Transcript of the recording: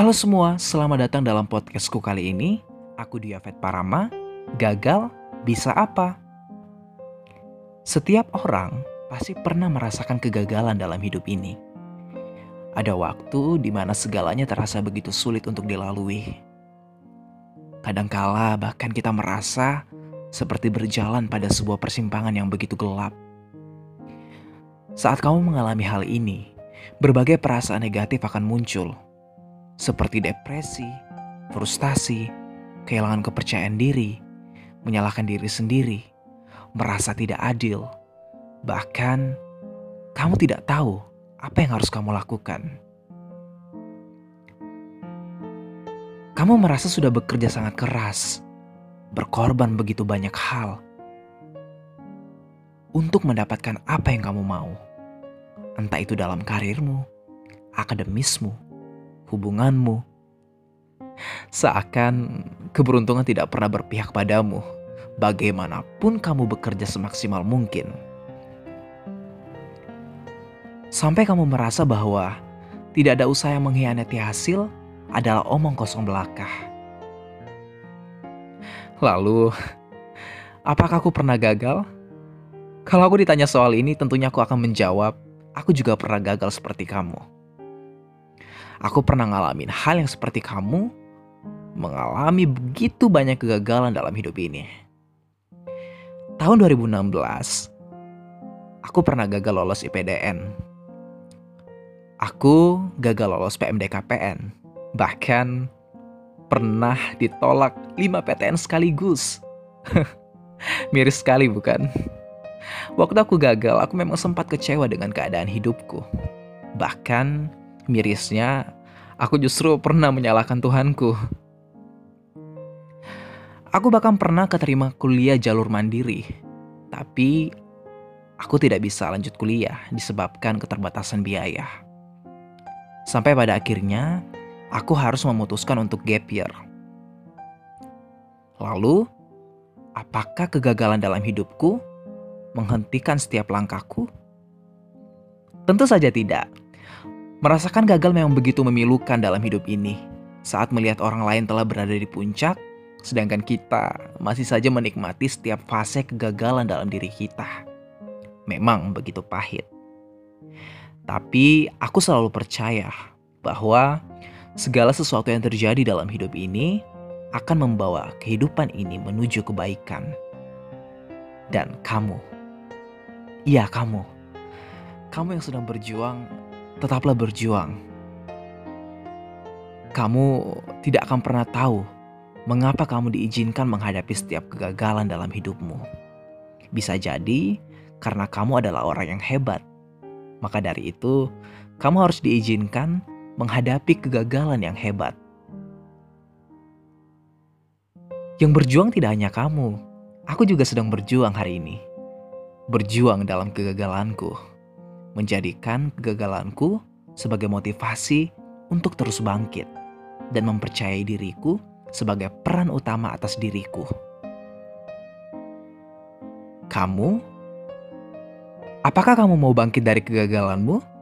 Halo semua, selamat datang dalam podcastku kali ini. Aku Diavet Parama, gagal bisa apa? Setiap orang pasti pernah merasakan kegagalan dalam hidup ini. Ada waktu di mana segalanya terasa begitu sulit untuk dilalui. Kadangkala bahkan kita merasa seperti berjalan pada sebuah persimpangan yang begitu gelap. Saat kamu mengalami hal ini, berbagai perasaan negatif akan muncul seperti depresi, frustasi, kehilangan kepercayaan diri, menyalahkan diri sendiri, merasa tidak adil, bahkan kamu tidak tahu apa yang harus kamu lakukan. Kamu merasa sudah bekerja sangat keras, berkorban begitu banyak hal untuk mendapatkan apa yang kamu mau, entah itu dalam karirmu, akademismu hubunganmu. Seakan keberuntungan tidak pernah berpihak padamu, bagaimanapun kamu bekerja semaksimal mungkin. Sampai kamu merasa bahwa tidak ada usaha yang mengkhianati hasil adalah omong kosong belaka. Lalu, apakah aku pernah gagal? Kalau aku ditanya soal ini, tentunya aku akan menjawab, aku juga pernah gagal seperti kamu. Aku pernah ngalamin hal yang seperti kamu mengalami begitu banyak kegagalan dalam hidup ini. Tahun 2016, aku pernah gagal lolos IPDN. Aku gagal lolos PMDKPN. Bahkan pernah ditolak 5 PTN sekaligus. Miris sekali bukan? Waktu aku gagal, aku memang sempat kecewa dengan keadaan hidupku. Bahkan Mirisnya, aku justru pernah menyalahkan Tuhanku. Aku bahkan pernah keterima kuliah jalur mandiri, tapi aku tidak bisa lanjut kuliah disebabkan keterbatasan biaya. Sampai pada akhirnya, aku harus memutuskan untuk gap year. Lalu, apakah kegagalan dalam hidupku menghentikan setiap langkahku? Tentu saja tidak. Merasakan gagal memang begitu memilukan dalam hidup ini. Saat melihat orang lain telah berada di puncak, sedangkan kita masih saja menikmati setiap fase kegagalan dalam diri kita. Memang begitu pahit. Tapi aku selalu percaya bahwa segala sesuatu yang terjadi dalam hidup ini akan membawa kehidupan ini menuju kebaikan. Dan kamu, iya kamu, kamu yang sedang berjuang tetaplah berjuang. Kamu tidak akan pernah tahu mengapa kamu diizinkan menghadapi setiap kegagalan dalam hidupmu. Bisa jadi karena kamu adalah orang yang hebat. Maka dari itu, kamu harus diizinkan menghadapi kegagalan yang hebat. Yang berjuang tidak hanya kamu, aku juga sedang berjuang hari ini. Berjuang dalam kegagalanku menjadikan kegagalanku sebagai motivasi untuk terus bangkit dan mempercayai diriku sebagai peran utama atas diriku. Kamu, apakah kamu mau bangkit dari kegagalanmu?